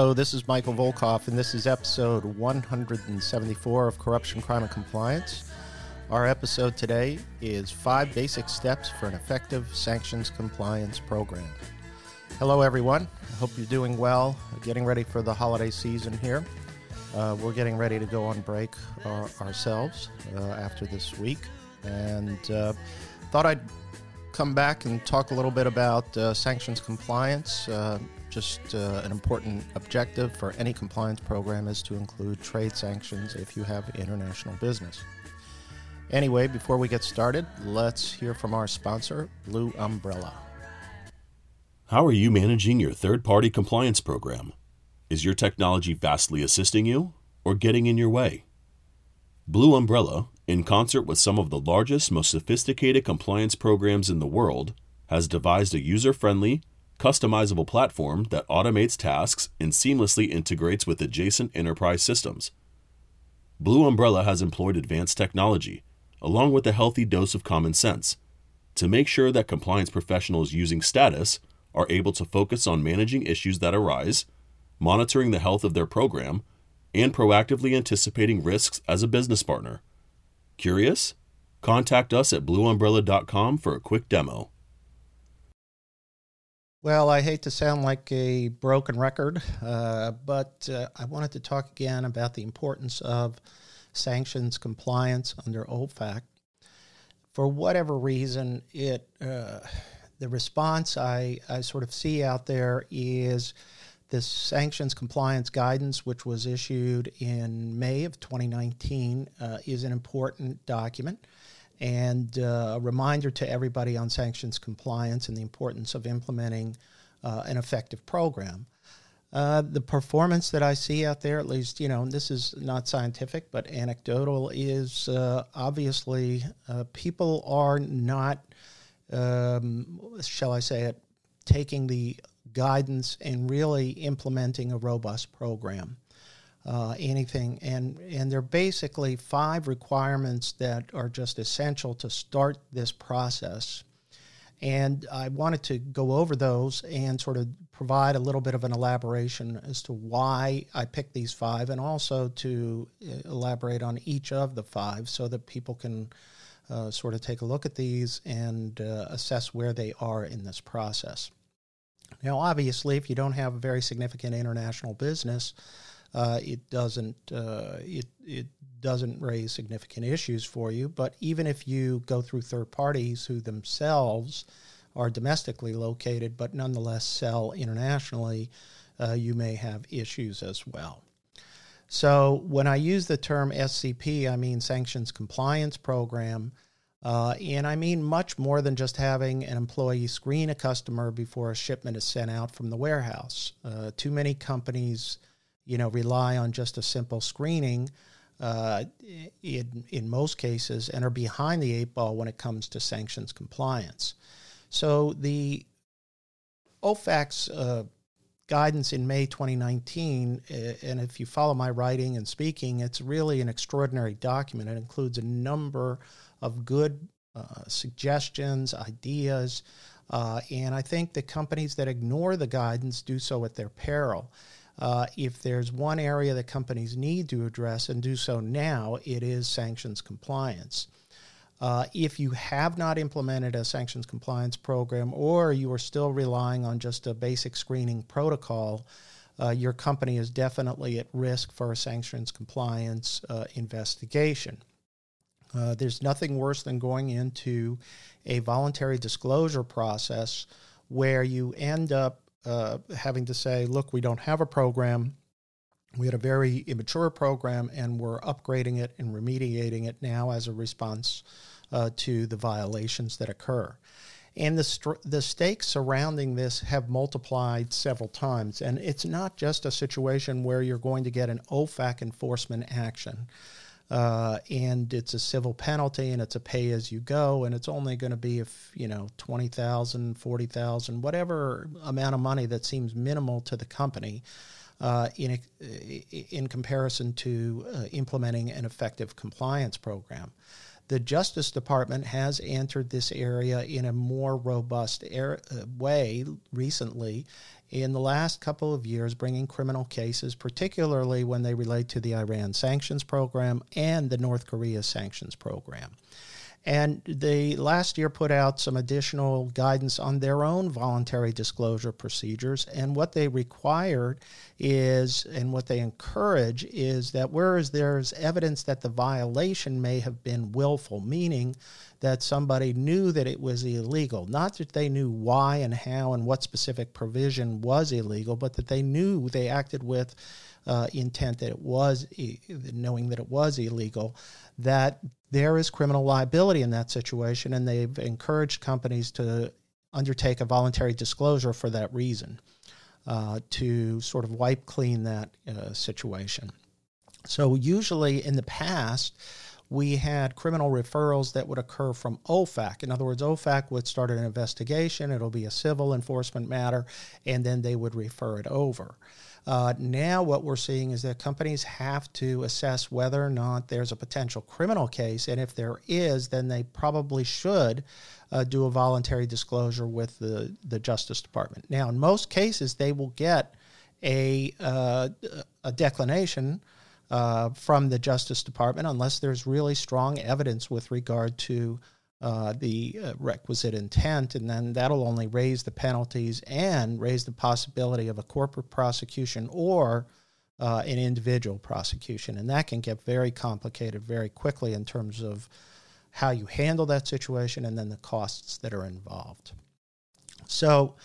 Hello, this is Michael Volkov, and this is episode 174 of Corruption, Crime, and Compliance. Our episode today is Five Basic Steps for an Effective Sanctions Compliance Program. Hello, everyone. I hope you're doing well, getting ready for the holiday season here. Uh, we're getting ready to go on break our, ourselves uh, after this week, and uh, thought I'd come back and talk a little bit about uh, sanctions compliance. Just uh, an important objective for any compliance program is to include trade sanctions if you have international business. Anyway, before we get started, let's hear from our sponsor, Blue Umbrella. How are you managing your third party compliance program? Is your technology vastly assisting you or getting in your way? Blue Umbrella, in concert with some of the largest, most sophisticated compliance programs in the world, has devised a user friendly, customizable platform that automates tasks and seamlessly integrates with adjacent enterprise systems. Blue Umbrella has employed advanced technology, along with a healthy dose of common sense, to make sure that compliance professionals using status are able to focus on managing issues that arise, monitoring the health of their program, and proactively anticipating risks as a business partner. Curious? Contact us at blueumbrella.com for a quick demo. Well, I hate to sound like a broken record, uh, but uh, I wanted to talk again about the importance of sanctions compliance under OFAC. For whatever reason, it uh, the response I, I sort of see out there is this sanctions compliance guidance, which was issued in May of 2019, uh, is an important document and uh, a reminder to everybody on sanctions compliance and the importance of implementing uh, an effective program. Uh, the performance that I see out there, at least, you know, this is not scientific, but anecdotal, is uh, obviously uh, people are not, um, shall I say it, taking the guidance and really implementing a robust program. Uh, anything, and and there are basically five requirements that are just essential to start this process. And I wanted to go over those and sort of provide a little bit of an elaboration as to why I picked these five, and also to uh, elaborate on each of the five so that people can uh, sort of take a look at these and uh, assess where they are in this process. Now, obviously, if you don't have a very significant international business, uh, it doesn't uh, it it doesn't raise significant issues for you. But even if you go through third parties who themselves are domestically located but nonetheless sell internationally, uh, you may have issues as well. So when I use the term SCP, I mean Sanctions Compliance Program. Uh, and I mean much more than just having an employee screen a customer before a shipment is sent out from the warehouse. Uh, too many companies you know, rely on just a simple screening uh, in, in most cases and are behind the eight ball when it comes to sanctions compliance. So the OFAC's uh, guidance in May 2019, uh, and if you follow my writing and speaking, it's really an extraordinary document. It includes a number of good uh, suggestions, ideas, uh, and I think the companies that ignore the guidance do so at their peril. Uh, if there's one area that companies need to address and do so now, it is sanctions compliance. Uh, if you have not implemented a sanctions compliance program or you are still relying on just a basic screening protocol, uh, your company is definitely at risk for a sanctions compliance uh, investigation. Uh, there's nothing worse than going into a voluntary disclosure process where you end up uh, having to say, look, we don't have a program. We had a very immature program, and we're upgrading it and remediating it now as a response uh, to the violations that occur. And the, str- the stakes surrounding this have multiplied several times. And it's not just a situation where you're going to get an OFAC enforcement action. Uh, and it's a civil penalty and it's a pay as you go and it's only going to be if you know 20,000 40,000 whatever amount of money that seems minimal to the company uh, in in comparison to uh, implementing an effective compliance program. The Justice Department has entered this area in a more robust er- way recently in the last couple of years, bringing criminal cases, particularly when they relate to the Iran sanctions program and the North Korea sanctions program. And they last year put out some additional guidance on their own voluntary disclosure procedures. And what they required is, and what they encourage is that whereas there's evidence that the violation may have been willful, meaning that somebody knew that it was illegal, not that they knew why and how and what specific provision was illegal, but that they knew they acted with uh, intent that it was, knowing that it was illegal, that there is criminal liability in that situation, and they've encouraged companies to undertake a voluntary disclosure for that reason uh, to sort of wipe clean that uh, situation. So, usually in the past, we had criminal referrals that would occur from OFAC. In other words, OFAC would start an investigation, it'll be a civil enforcement matter, and then they would refer it over. Uh, now, what we're seeing is that companies have to assess whether or not there's a potential criminal case, and if there is, then they probably should uh, do a voluntary disclosure with the, the Justice Department. Now, in most cases, they will get a, uh, a declination. Uh, from the Justice Department, unless there's really strong evidence with regard to uh, the uh, requisite intent, and then that'll only raise the penalties and raise the possibility of a corporate prosecution or uh, an individual prosecution. And that can get very complicated very quickly in terms of how you handle that situation and then the costs that are involved. So,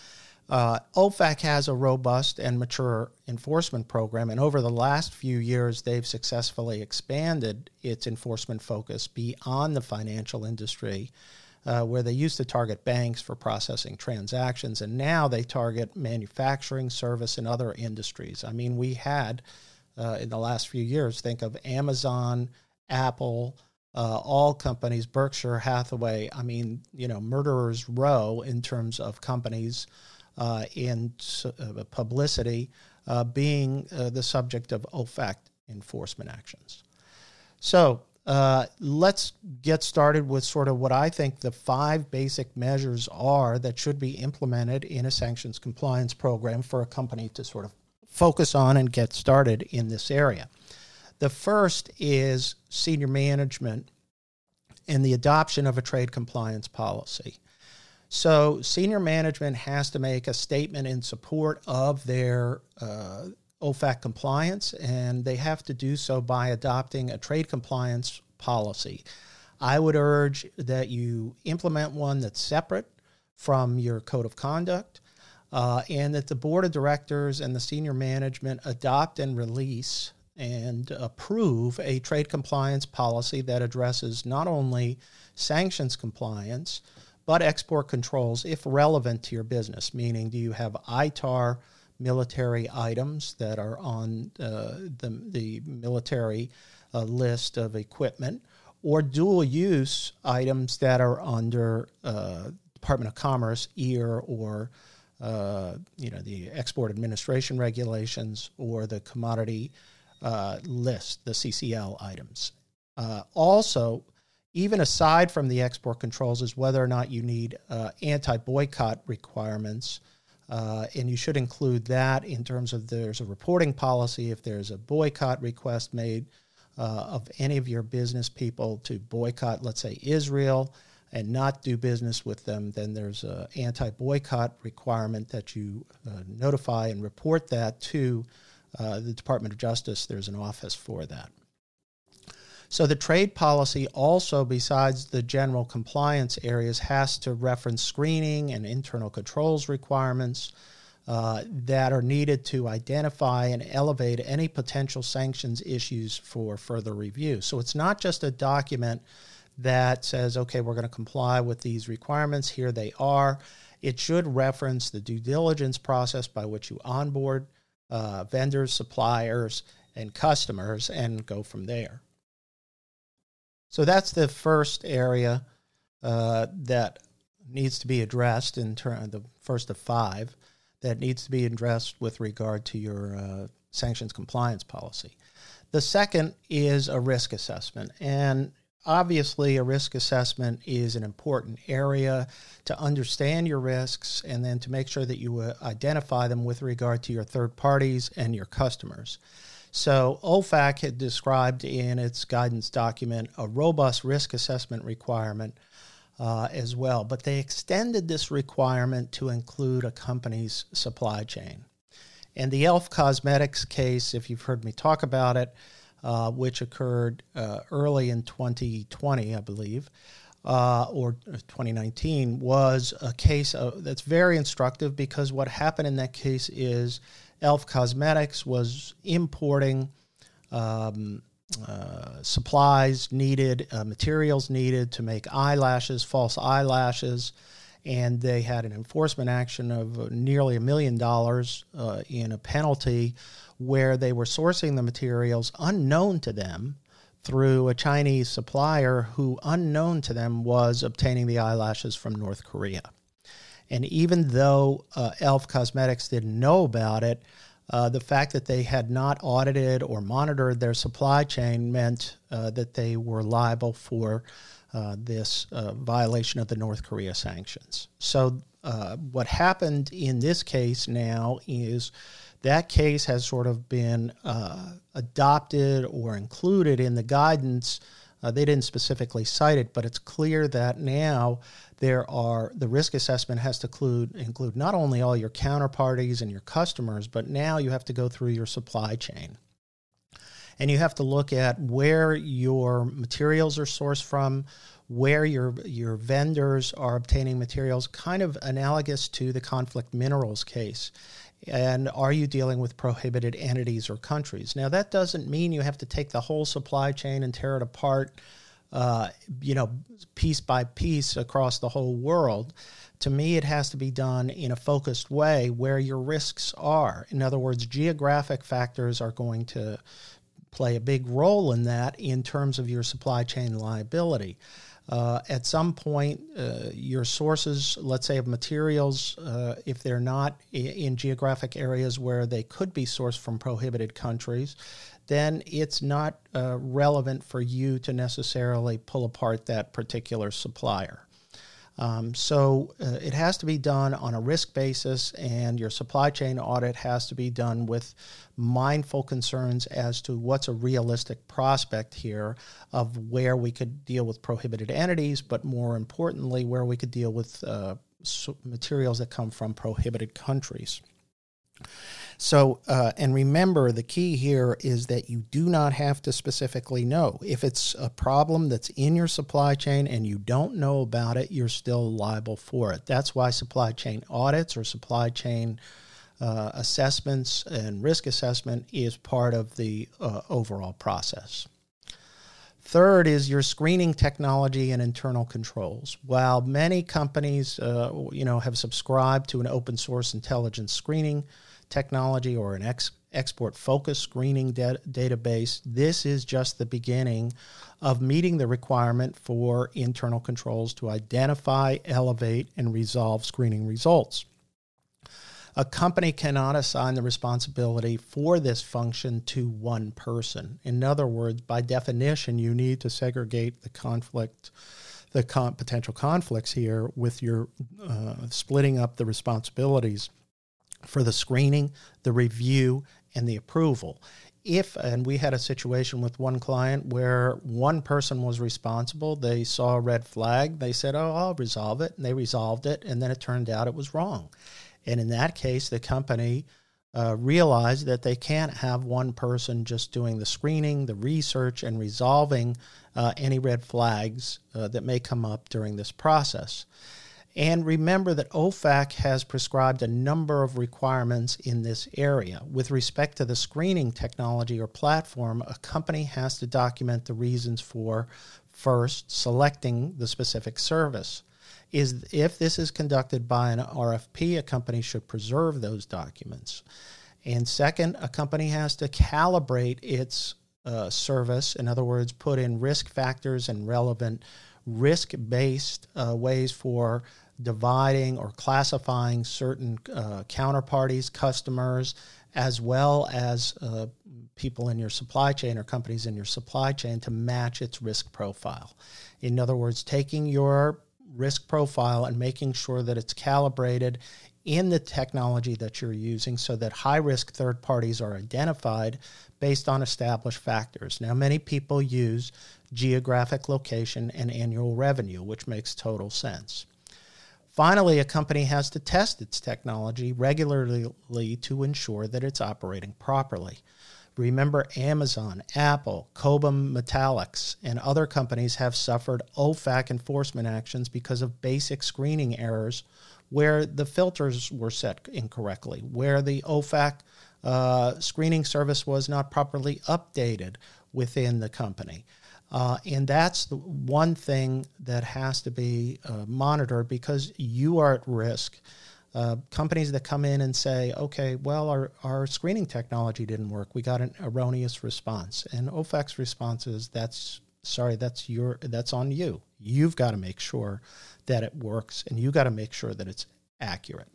uh, OFAC has a robust and mature enforcement program, and over the last few years, they've successfully expanded its enforcement focus beyond the financial industry, uh, where they used to target banks for processing transactions, and now they target manufacturing, service, and other industries. I mean, we had uh, in the last few years, think of Amazon, Apple, uh, all companies, Berkshire Hathaway, I mean, you know, murderers row in terms of companies uh, in uh, publicity uh, being the subject of OFAC enforcement actions. So uh, let's get started with sort of what I think the five basic measures are that should be implemented in a sanctions compliance program for a company to sort of focus on and get started in this area. The first is senior management and the adoption of a trade compliance policy. So, senior management has to make a statement in support of their uh, OFAC compliance, and they have to do so by adopting a trade compliance policy. I would urge that you implement one that's separate from your code of conduct, uh, and that the board of directors and the senior management adopt and release and approve a trade compliance policy that addresses not only sanctions compliance but export controls if relevant to your business, meaning do you have ITAR military items that are on uh, the, the military uh, list of equipment, or dual use items that are under uh, Department of Commerce, EAR, or uh, you know the Export Administration regulations, or the commodity uh, list, the CCL items. Uh, also, even aside from the export controls, is whether or not you need uh, anti boycott requirements. Uh, and you should include that in terms of there's a reporting policy if there's a boycott request made uh, of any of your business people to boycott, let's say, Israel and not do business with them, then there's an anti boycott requirement that you uh, notify and report that to uh, the Department of Justice. There's an office for that. So the trade policy also, besides the general compliance areas, has to reference screening and internal controls requirements uh, that are needed to identify and elevate any potential sanctions issues for further review. So it's not just a document that says, okay, we're going to comply with these requirements. Here they are. It should reference the due diligence process by which you onboard uh, vendors, suppliers, and customers and go from there. So that's the first area uh, that needs to be addressed in terms the first of five that needs to be addressed with regard to your uh, sanctions compliance policy. The second is a risk assessment. And obviously, a risk assessment is an important area to understand your risks and then to make sure that you uh, identify them with regard to your third parties and your customers. So, OFAC had described in its guidance document a robust risk assessment requirement uh, as well, but they extended this requirement to include a company's supply chain. And the Elf Cosmetics case, if you've heard me talk about it, uh, which occurred uh, early in 2020, I believe, uh, or 2019, was a case of, that's very instructive because what happened in that case is Elf Cosmetics was importing um, uh, supplies needed, uh, materials needed to make eyelashes, false eyelashes, and they had an enforcement action of nearly a million dollars uh, in a penalty where they were sourcing the materials unknown to them through a Chinese supplier who, unknown to them, was obtaining the eyelashes from North Korea. And even though uh, Elf Cosmetics didn't know about it, uh, the fact that they had not audited or monitored their supply chain meant uh, that they were liable for uh, this uh, violation of the North Korea sanctions. So, uh, what happened in this case now is that case has sort of been adopted or included in the guidance. they didn't specifically cite it, but it's clear that now there are the risk assessment has to include include not only all your counterparties and your customers, but now you have to go through your supply chain. And you have to look at where your materials are sourced from, where your your vendors are obtaining materials, kind of analogous to the conflict minerals case. And are you dealing with prohibited entities or countries? Now that doesn't mean you have to take the whole supply chain and tear it apart uh, you know, piece by piece across the whole world. To me, it has to be done in a focused way where your risks are. In other words, geographic factors are going to play a big role in that in terms of your supply chain liability. Uh, at some point, uh, your sources, let's say of materials, uh, if they're not in geographic areas where they could be sourced from prohibited countries, then it's not uh, relevant for you to necessarily pull apart that particular supplier. Um, so uh, it has to be done on a risk basis, and your supply chain audit has to be done with mindful concerns as to what's a realistic prospect here of where we could deal with prohibited entities, but more importantly, where we could deal with uh, materials that come from prohibited countries. So, uh, and remember, the key here is that you do not have to specifically know. If it's a problem that's in your supply chain and you don't know about it, you're still liable for it. That's why supply chain audits or supply chain uh, assessments and risk assessment is part of the uh, overall process. Third is your screening technology and internal controls. While many companies, uh, you know, have subscribed to an open source intelligence screening technology or an ex- export focused screening da- database, this is just the beginning of meeting the requirement for internal controls to identify, elevate, and resolve screening results. A company cannot assign the responsibility for this function to one person. In other words, by definition, you need to segregate the conflict, the con- potential conflicts here with your uh, splitting up the responsibilities for the screening, the review, and the approval. If, and we had a situation with one client where one person was responsible, they saw a red flag, they said, Oh, I'll resolve it. And they resolved it, and then it turned out it was wrong. And in that case, the company uh, realized that they can't have one person just doing the screening, the research, and resolving uh, any red flags uh, that may come up during this process. And remember that OFAC has prescribed a number of requirements in this area. With respect to the screening technology or platform, a company has to document the reasons for first selecting the specific service. Is if this is conducted by an RFP, a company should preserve those documents. And second, a company has to calibrate its uh, service. In other words, put in risk factors and relevant risk based uh, ways for dividing or classifying certain uh, counterparties, customers, as well as uh, people in your supply chain or companies in your supply chain to match its risk profile. In other words, taking your risk profile and making sure that it's calibrated in the technology that you're using so that high risk third parties are identified based on established factors. Now, many people use geographic location and annual revenue, which makes total sense. Finally, a company has to test its technology regularly to ensure that it's operating properly. Remember, Amazon, Apple, Cobham Metallics, and other companies have suffered OFAC enforcement actions because of basic screening errors where the filters were set incorrectly, where the OFAC uh, screening service was not properly updated within the company. Uh, and that's the one thing that has to be uh, monitored because you are at risk. Uh, companies that come in and say, okay, well, our, our screening technology didn't work. We got an erroneous response. And OFAC's response is, that's sorry, that's your that's on you. You've got to make sure that it works and you've got to make sure that it's accurate.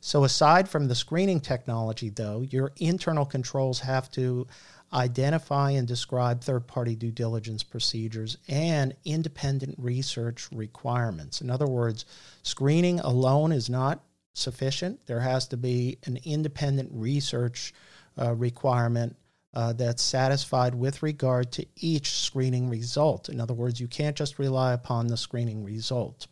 So aside from the screening technology though, your internal controls have to identify and describe third party due diligence procedures and independent research requirements. In other words, screening alone is not sufficient. There has to be an independent research uh, requirement uh, that's satisfied with regard to each screening result. In other words, you can't just rely upon the screening result.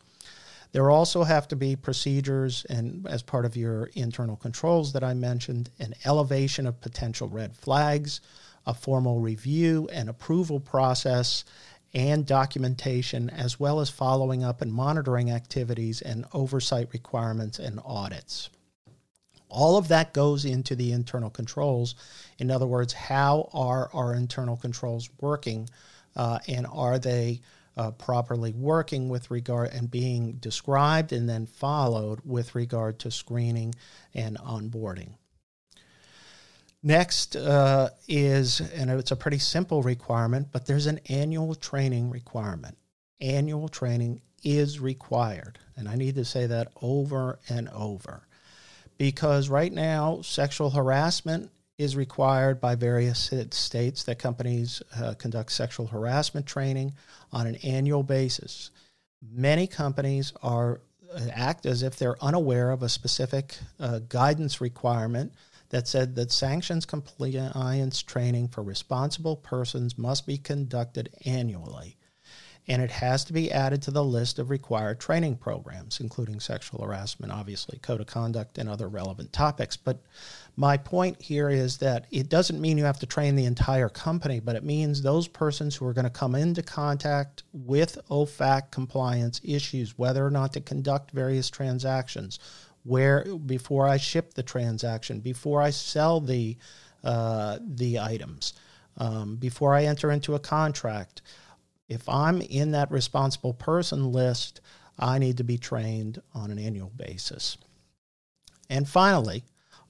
There also have to be procedures and as part of your internal controls that I mentioned, an elevation of potential red flags, a formal review and approval process, and documentation, as well as following up and monitoring activities and oversight requirements and audits. All of that goes into the internal controls. In other words, how are our internal controls working uh, and are they uh, properly working with regard and being described and then followed with regard to screening and onboarding? Next uh, is, and it's a pretty simple requirement, but there's an annual training requirement. Annual training is required. And I need to say that over and over. Because right now, sexual harassment is required by various states that companies uh, conduct sexual harassment training on an annual basis. Many companies are uh, act as if they're unaware of a specific uh, guidance requirement that said that sanctions compliance training for responsible persons must be conducted annually. And it has to be added to the list of required training programs, including sexual harassment, obviously, code of conduct, and other relevant topics. But my point here is that it doesn't mean you have to train the entire company, but it means those persons who are going to come into contact with OFAC compliance issues, whether or not to conduct various transactions, where before I ship the transaction, before I sell the uh, the items, um, before I enter into a contract. If I'm in that responsible person list, I need to be trained on an annual basis. And finally,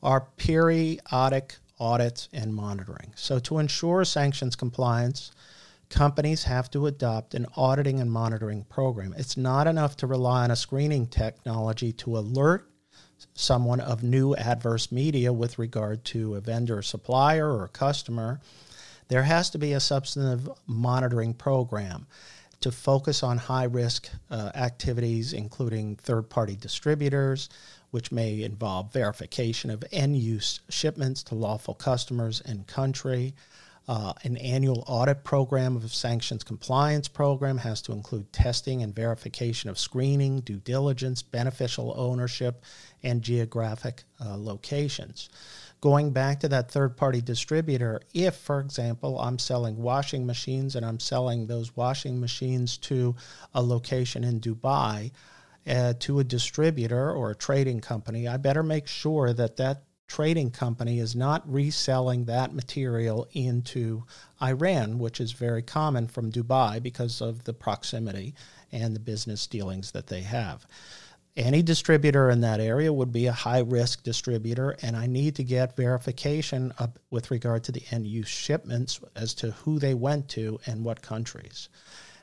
our periodic audits and monitoring. So, to ensure sanctions compliance, companies have to adopt an auditing and monitoring program. It's not enough to rely on a screening technology to alert someone of new adverse media with regard to a vendor, supplier, or customer, there has to be a substantive monitoring program to focus on high risk uh, activities, including third party distributors, which may involve verification of end use shipments to lawful customers and country, uh, an annual audit program of sanctions compliance program has to include testing and verification of screening, due diligence, beneficial ownership, and geographic uh, locations. Going back to that third party distributor, if, for example, I'm selling washing machines and I'm selling those washing machines to a location in Dubai, uh, to a distributor or a trading company, I better make sure that that trading company is not reselling that material into Iran, which is very common from Dubai because of the proximity and the business dealings that they have. Any distributor in that area would be a high risk distributor, and I need to get verification of, with regard to the end use shipments as to who they went to and what countries.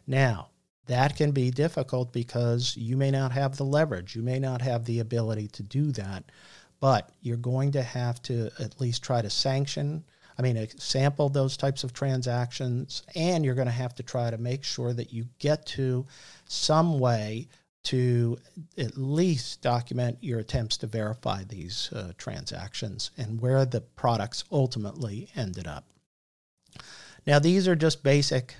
Now, that can be difficult because you may not have the leverage, you may not have the ability to do that, but you're going to have to at least try to sanction. I mean, sample those types of transactions, and you're going to have to try to make sure that you get to some way to at least document your attempts to verify these uh, transactions and where the products ultimately ended up. Now, these are just basic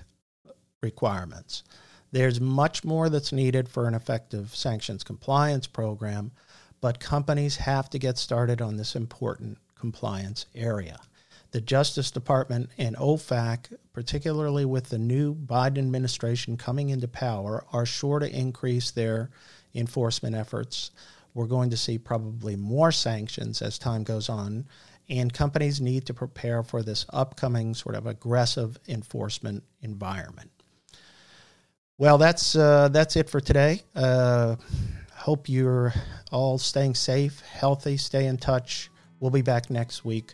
requirements. There's much more that's needed for an effective sanctions compliance program, but companies have to get started on this important compliance area the Justice Department and OFAC, particularly with the new Biden administration coming into power, are sure to increase their enforcement efforts. We're going to see probably more sanctions as time goes on, and companies need to prepare for this upcoming sort of aggressive enforcement environment. Well, that's uh, that's it for today. Uh, hope you're all staying safe, healthy. Stay in touch. We'll be back next week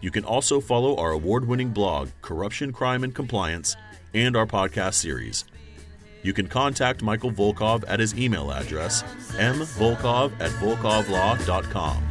You can also follow our award winning blog, Corruption, Crime, and Compliance, and our podcast series. You can contact Michael Volkov at his email address, mvolkov at volkovlaw.com.